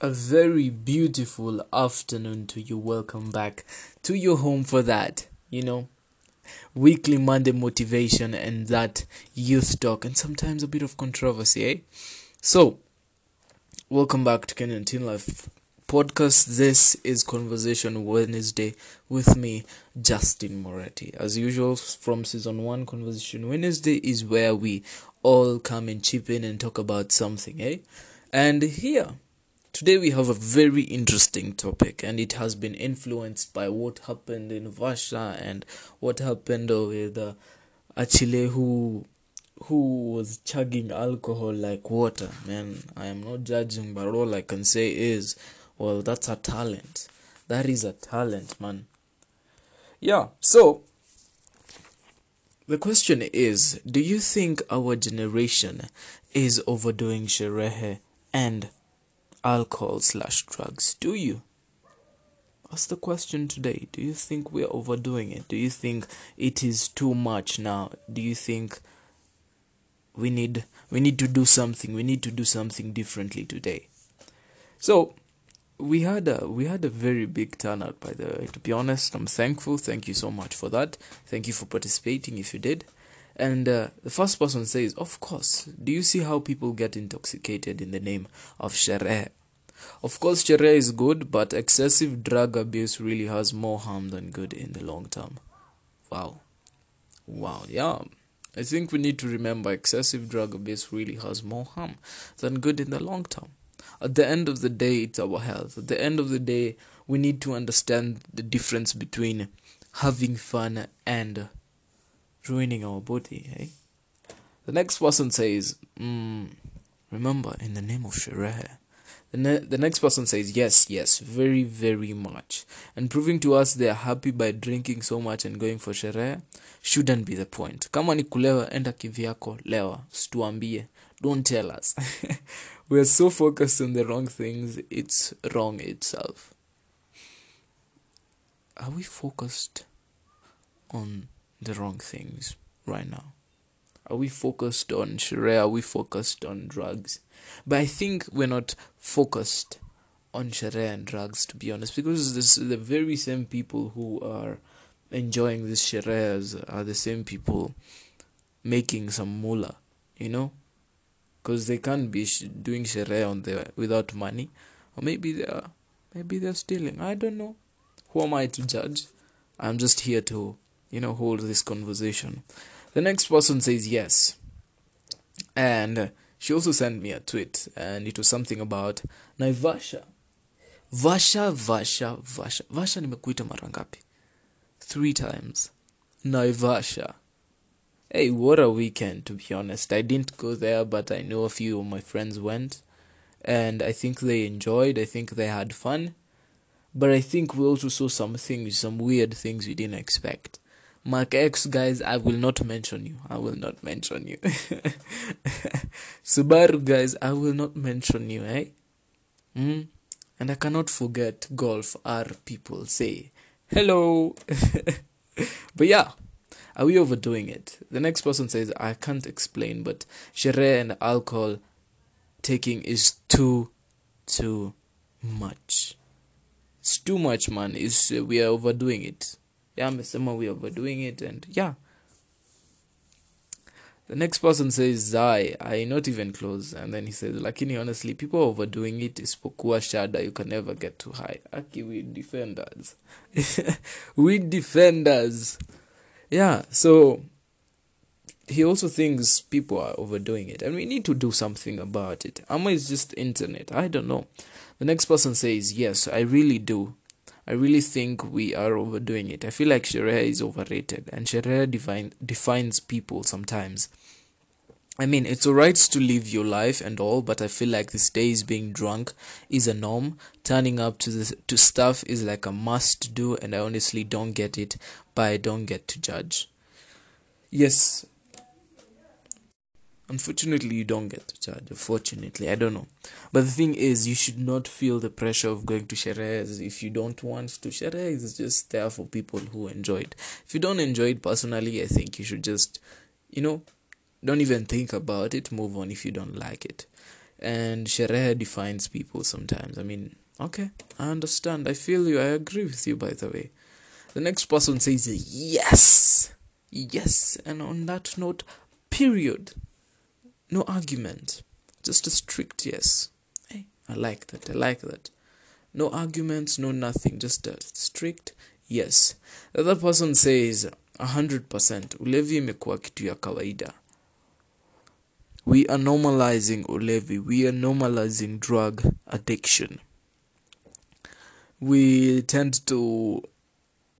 A very beautiful afternoon to you. Welcome back to your home for that, you know, weekly Monday motivation and that youth talk and sometimes a bit of controversy, eh? So, welcome back to Kenyan Teen Life podcast. This is Conversation Wednesday with me, Justin Moretti. As usual, from season one, Conversation Wednesday is where we all come and chip in and talk about something, eh? And here, today we have a very interesting topic, and it has been influenced by what happened in Russia and what happened with uh, Achille, who who was chugging alcohol like water. Man, I am not judging, but all I can say is, well, that's a talent. That is a talent, man. Yeah. So the question is, do you think our generation is overdoing sherehe and alcohol slash drugs? Do you? That's the question today. Do you think we're overdoing it? Do you think it is too much now? Do you think we need we need to do something? We need to do something differently today. So we had a we had a very big turnout by the way. To be honest, I'm thankful. Thank you so much for that. Thank you for participating if you did. And uh, the first person says, Of course, do you see how people get intoxicated in the name of Sherehe? Of course, Sherehe is good, but excessive drug abuse really has more harm than good in the long term. Wow. Wow, yeah. I think we need to remember excessive drug abuse really has more harm than good in the long term. At the end of the day, it's our health. At the end of the day, we need to understand the difference between having fun and ruining our body. Hey, the next person says, mm, "Remember, in the name of Sherehe." The, ne- the next person says, Yes, yes, very, very much. And proving to us they are happy by drinking so much and going for sherehe shouldn't be the point. Kama ni kulewa, enda kivyako, lewa. Situambie. Don't tell us. we are so focused on the wrong things, it's wrong itself. Are we focused on the wrong things right now? Are we focused on Sherehe? Are we focused on drugs? But I think we're not focused on Sherehe and drugs, to be honest, because this, the very same people who are enjoying these Sherehes are the same people making some mullah, you know? Because they can't be sh- doing Sherehe on the, without money. Or maybe they are, maybe they're stealing. I don't know. Who am I to judge? I'm just here to, you know, hold this conversation. The next person says yes. And she also sent me a tweet, and it was something about Naivasha. Vasha, Vasha, Vasha. Vasha nimekuita mara ngapi? Three times. Naivasha. Hey, what a weekend, to be honest. I didn't go there, but I know a few of my friends went. And I think they enjoyed. I think they had fun. But I think we also saw some things, some weird things we didn't expect. Mark X, guys, I will not mention you. I will not mention you. Subaru, guys, I will not mention you, eh? Mm? And I cannot forget Golf R people say hello. but yeah, are we overdoing it? The next person says, I can't explain, but sherehe and alcohol taking is too, too much. It's too much, man. It's, uh, we are overdoing it yeah amesema we overdoing it and yeah. The next person says zai i not even close. And then he says lakini honestly people are overdoing it. Isipokuwa shada you can never get too high. Aki we defenders. We defenders. Yeah so he also thinks people are overdoing it. And we need to do something about it. Ama is just internet. I don't know. The next person says yes i really do I really think we are overdoing it. I feel like Sherehe is overrated, and Sherehe define, defines people sometimes. I mean, it's alright to live your life and all, but I feel like these days being drunk is a norm. Turning up to the, to stuff is like a must do, and I honestly don't get it, but I don't get to judge. Yes, Unfortunately, you don't get to charge. Fortunately, I don't know. But the thing is, you should not feel the pressure of going to Sherehes if you don't want to. Sherehes is just there for people who enjoy it. If you don't enjoy it personally, I think you should just, you know, don't even think about it. Move on if you don't like it. and sherehe defines people sometimes i mean okay i understand i feel you i agree with you by the way the next person says yes yes and on that note period no argument. Just a strict yes. Hey i like that. I like that. No arguments no nothing. Just a strict yes. The other person says 100% ulevi imekuwa kitu ya kawaida. We are normalizing ulevi. We are normalizing drug addiction. We tend to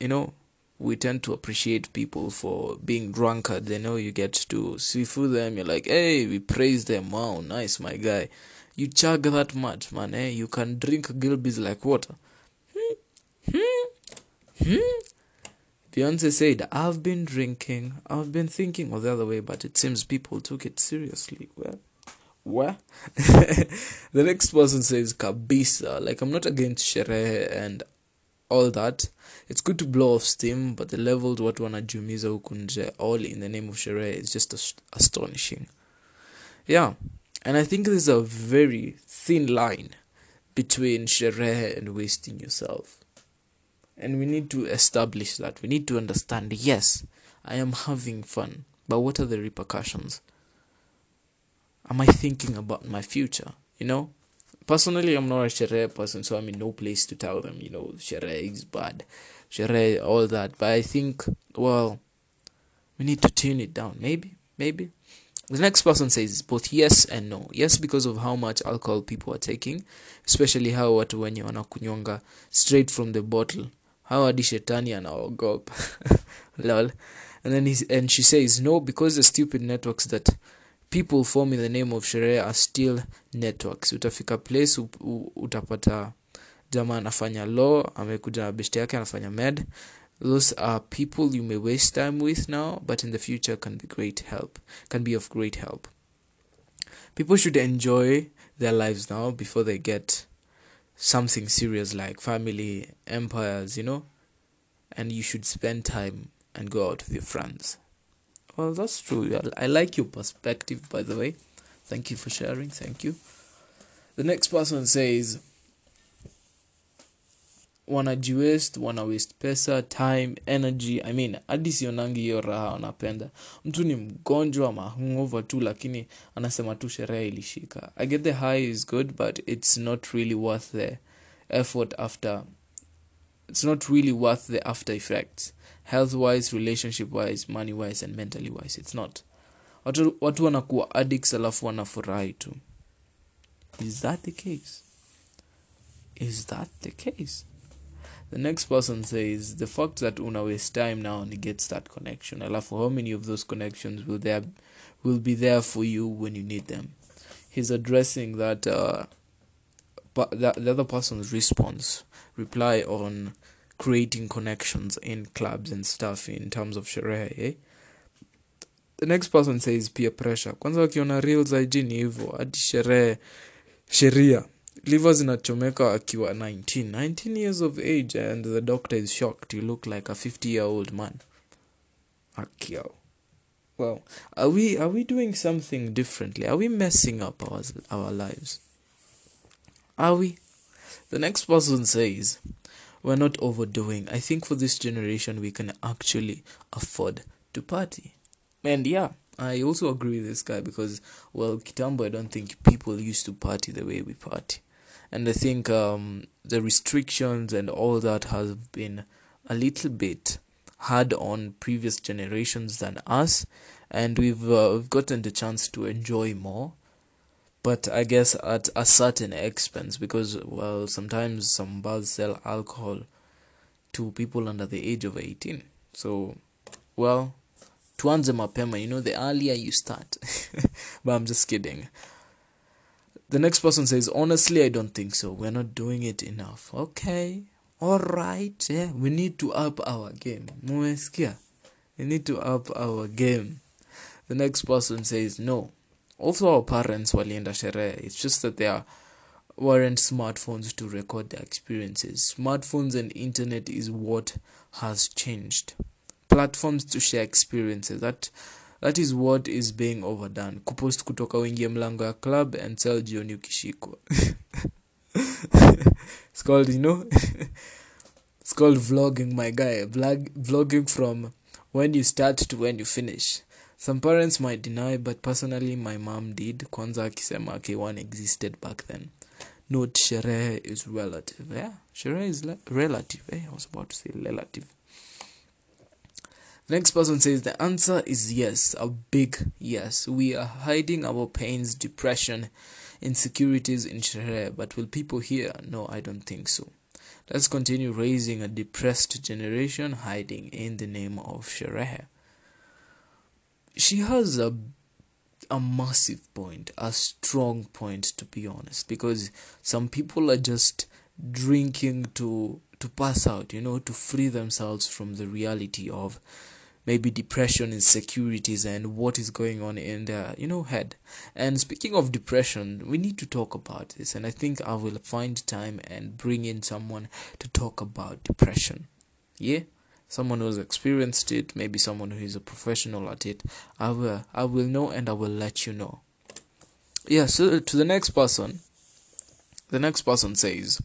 you know we tend to appreciate people for being drunkard they know you get to sifu them you're like hey we praise them wow nice my guy you chug that much man eh you can drink Gilbey's like water hmm? Hmm? Hmm? Beyonce said, I've been drinking, I've been thinking of the other way, but it seems people took it seriously. Well, what? the next person says, Kabisa. Like, I'm not against sherehe and all that. It's good to blow off steam, but the levels watu wanajumiza huku all in the name of sherehe, is just ast- astonishing. Yeah, and I think there's a very thin line between sherehe and wasting yourself. And we need to establish that. We need to understand yes i am having fun but what are the repercussions? Am i thinking about my future? You know personally i'm not a sherehe person so i'm in no place to tell them you know sherehe is bad sherehe all that. But i think well we need to tune it down. Maybe maybe. The next person says both yes and no. Yes because of how much alcohol people are taking especially how watu wenye wanakunywanga straight from the bottle. How hadi shetani anaogopa lol. And then he, and she says no because the stupid networks that people form in the name of sherehe are still networks. Utafika place u, u, utapata jamaa anafanya law amekuja na best yake anafanya med. Those are people you may waste time with now but in the future can be great help can be of great help. People should enjoy their lives now before they get something serious like family, empires, you know, and you should spend time and go out with your friends. Well, that's true. I, like your perspective, by the way. Thank you for sharing. Thank you. The next person says, wanajiwest wana waste pesa time energy i mean hadi sionangi hiyo raha wanapenda mtu ni mgonjwa mahungova tu lakini anasema tu sherehe ilishika i get the high is good but it's not really worth the effort after it's not really worth the after effects health wise relationship wise money wise and mentally wise it's not. Watu, wanakuwa addicts alafu wanafurahi tu. Is that the case? Is that the case? The next person says the fact that una waste time now and gets that connection. Alafu how many of those connections will there will be there for you when you need them? He's addressing that uh but the, the other person's response reply on creating connections in clubs and stuff in terms of sherehe eh? the next person says peer pressure. Kwanza wakiona reels IG ni hivyo hadi sherehe sheria. Liver zinachomeka akiwa 19 19 years of age and the doctor is shocked. You look like a 50 year old man akiao well are we are we doing something differently? Are we messing up our, our lives? Are we? The next person says we're not overdoing. I think for this generation we can actually afford to party. And yeah i also agree with this guy because well kitambo i don't think people used to party the way we party. And i think um, the restrictions and all that has been a little bit hard on previous generations than us. And we've uh, we've gotten the chance to enjoy more but i guess at a certain expense because well sometimes some bars sell alcohol to people under the age of 18 so well tuanze mapema you know the earlier you start. But i'm just kidding. The next person says honestly i don't think so. We're not doing it enough. Okay. All right yeah. We need to up our game. We need to up our game. The next person says no also our parents walienda sherehe it's just that there weren't smartphones to record their experiences. Smartphones and internet is what has changed. Platforms to share experiences. That that is what is being overdone. Kupost kutoka uingie mlango ya club and sell jioni ukishikwa. It's called you know it's called vlogging my guy. Vlog, vlogging from when you start to when you finish some parents might deny but personally my mom did. Kwanza akisema k1 existed back then. Note sherehe is relative yeah sherehe is le- relative eh? i was about to say relative. Next person says the answer is yes a big yes. We are hiding our pains depression insecurities in sherehe but will people hear? No i don't think so. Let's continue raising a depressed generation hiding in the name of sherehe she has a a massive point, a strong point to be honest, because some people are just drinking to to pass out, you know, to free themselves from the reality of maybe depression, insecurities, and what is going on in their you know head. And speaking of depression, we need to talk about this, and I think I will find time and bring in someone to talk about depression. Yeah someone who's experienced it, maybe someone who is a professional at it. I will I will know and I will let you know. Yeah, so uh, to the next person. The next person says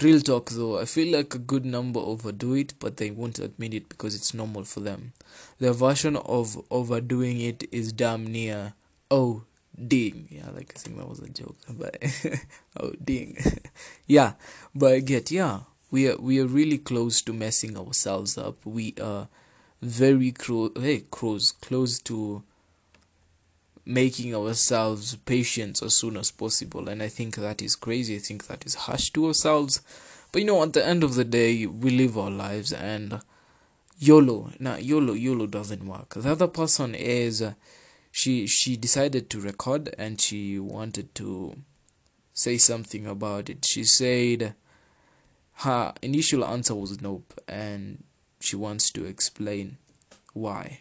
Real talk though, I feel like a good number overdo it, but they won't admit it because it's normal for them. Their version of overdoing it is damn near oh ding. Yeah, like I think that was a joke, but oh ding. yeah, but I get yeah we are we are really close to messing ourselves up. We are very close, hey, close, close to making ourselves patients as soon as possible. And I think that is crazy. I think that is harsh to ourselves. But you know, at the end of the day, we live our lives and YOLO. Now, YOLO, YOLO doesn't work. The other person is uh, she she decided to record and she wanted to say something about it. She said her initial answer was nope, and she wants to explain why.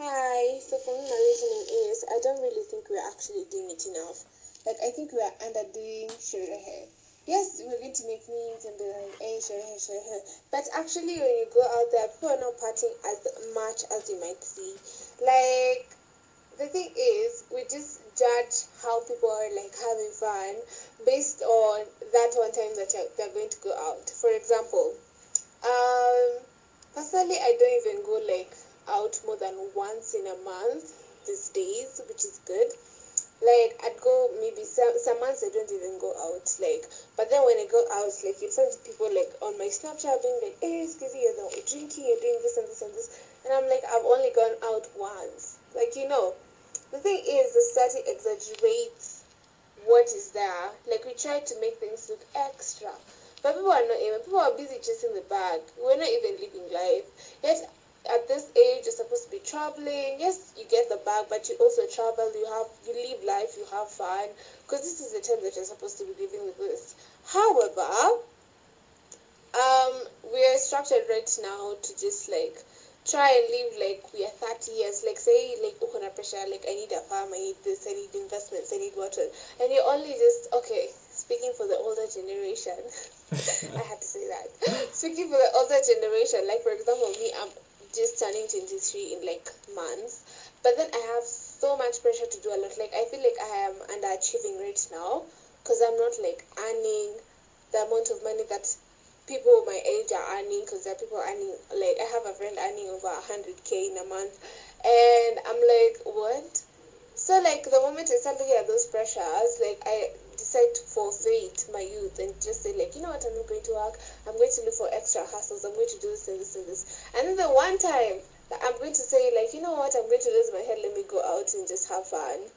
Hi, so for me, my reasoning is I don't really think we're actually doing it enough. Like, I think we are underdoing Sherehe. Yes, we're going to make memes and be like, hey, Sherehe, Sherehe. But actually, when you go out there, people are not partying as much as you might see. Like, the thing is, we just judge how people are like having fun based on that one time that they're going to go out. For example, um, personally, I don't even go like out more than once in a month these days, which is good. Like I'd go maybe some some months I don't even go out. Like, but then when I go out, like you find people like on my Snapchat being like, "Hey, excuse me, you're drinking, you're doing this and this and this," and I'm like, I've only gone out once. Like you know, the thing is, the study exaggerates what is there. Like we try to make things look extra, but people are not even. People are busy chasing the bag. We're not even living life. Yet at this age, you're supposed to be traveling. Yes, you get the bag, but you also travel. You have you live life. You have fun because this is the time that you're supposed to be living with this. However, um, we are structured right now to just like try and live like we are 30 years like say like oh, ukona pressure like i need a farm i need this i need investments i need water. And you're only just okay speaking for the older generation. I had to say that. Speaking for the older generation like for example me i'm just turning 23 in like months. But then i have so much pressure to do a lot. Like i feel like i am underachieving right now because i'm not like earning the amount of money that people my age are earning because there are people earning like I have a friend earning over hundred k in a month. And I'm like what? So like the moment I start looking at those pressures like I decide to forfeit my youth and just say like you know what? I'm not going to work. I'm going to look for extra hustles. I'm going to do this and this and this. And then the one time that I'm going to say like you know what? I'm going to lose my head. Let me go out and just have fun.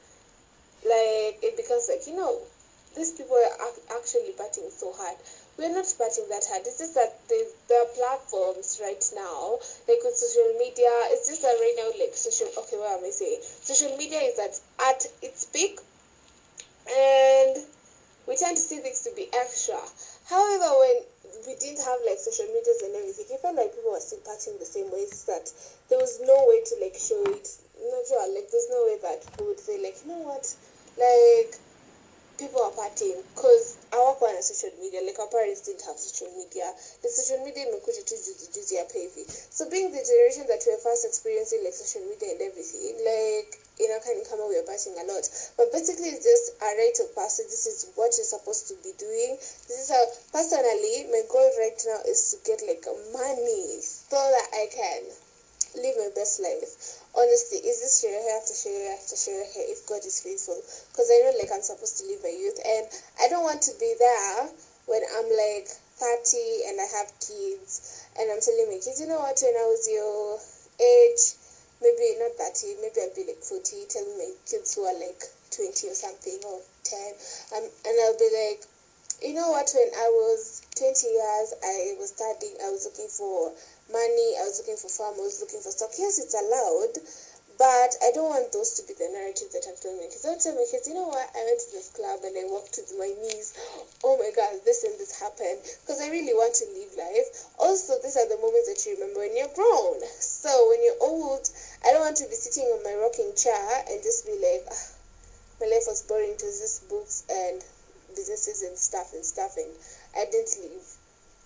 Like it becomes like you know these people are actually partying so hard we're not partying that hard. It's just that the the platforms right now, like with social media, it's just that right now, like social. Okay, what am I saying? Social media is at at its peak, and we tend to see things to be extra. However, when we didn't have like social medias and everything, you felt like people were still partying the same way. It's that there was no way to like show it. Not sure. Like there's no way that people would say like, you know what, like people are partying because hawakuwa na social media like our parents didn't have social media. The social media imekuja tu juzi juzi hapa hivi so being the generation that we are first experiencing like social media and everything like you know, inakaa ni kama we are partying a lot. But basically it's just a rite of passage. This is what you're supposed to be doing. This is how personally my goal right now is to get like money so that i can live my best life. Honestly, is this sherehe after sherehe after sherehe if God is faithful? Because I know like I'm supposed to live my youth and I don't want to be there when I'm like 30 and I have kids and I'm telling my kids, you know what, when I was your age, maybe not 30, maybe I'll be like 40, telling my kids who are like 20 or something or 10, um, and I'll be like, you know what, when I was 20 years, I was studying, I was looking for money, I was looking for farm, I was looking for stock. Yes, it's allowed, but I don't want those to be the narrative that I'm telling my kids. I tell my kids, you know what, I went to this club and I walked with my knees. Oh my God, this and this happened. Because I really want to live life. Also, these are the moments that you remember when you're grown. So when you're old, I don't want to be sitting on my rocking chair and just be like, ah, my life was boring to just books and businesses and stuff and stuff and I didn't leave.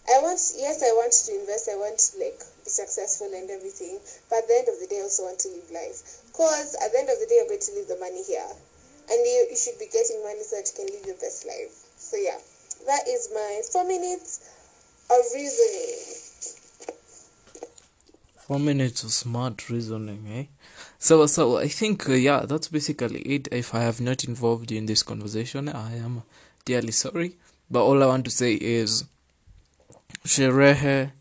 I want yes, I want to invest, I want to like be successful and everything, but at the end of the day I also want to live life. Cause at the end of the day I'm going to leave the money here. And you, you should be getting money so that you can live your best life. So yeah. That is my four minutes of reasoning. Four minutes of smart reasoning, eh? So, so I think uh, yeah, that's basically it. If I have not involved you in this conversation, I am dearly sorry. But all I want to say is, sherehe.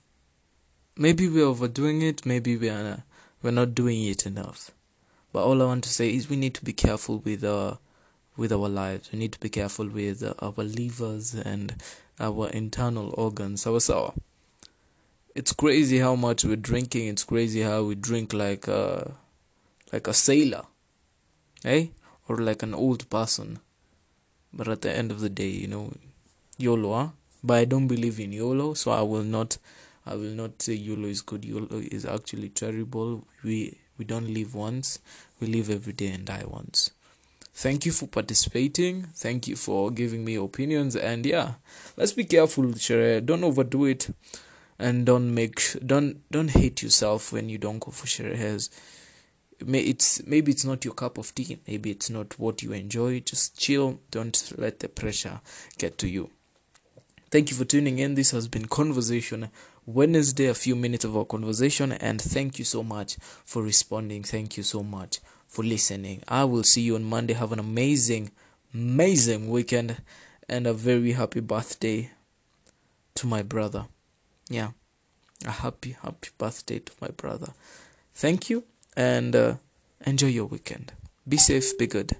Maybe we're overdoing it. Maybe we are we're not doing it enough. But all I want to say is we need to be careful with our with our lives. We need to be careful with uh, our livers and our internal organs. So, so it's crazy how much we're drinking. It's crazy how we drink like a like a sailor, eh? Or like an old person. But at the end of the day, you know, YOLO, huh? But I don't believe in YOLO, so I will not. I will not say YOLO is good. YOLO is actually terrible. We we don't live once. We live every day and die once. Thank you for participating. Thank you for giving me opinions. And yeah, let's be careful, Sherehe. Don't overdo it and don't make don't don't hate yourself when you don't go for sherehes may it's maybe it's not your cup of tea maybe it's not what you enjoy just chill don't let the pressure get to you thank you for tuning in. This has been conversation wednesday a few minutes of our conversation and thank you so much for responding. Thank you so much for listening. I will see you on monday. Have an amazing amazing weekend and a very happy birthday to my brother. Yeah a happy happy birthday to my brother. Thank you and uh, enjoy your weekend. Be safe be good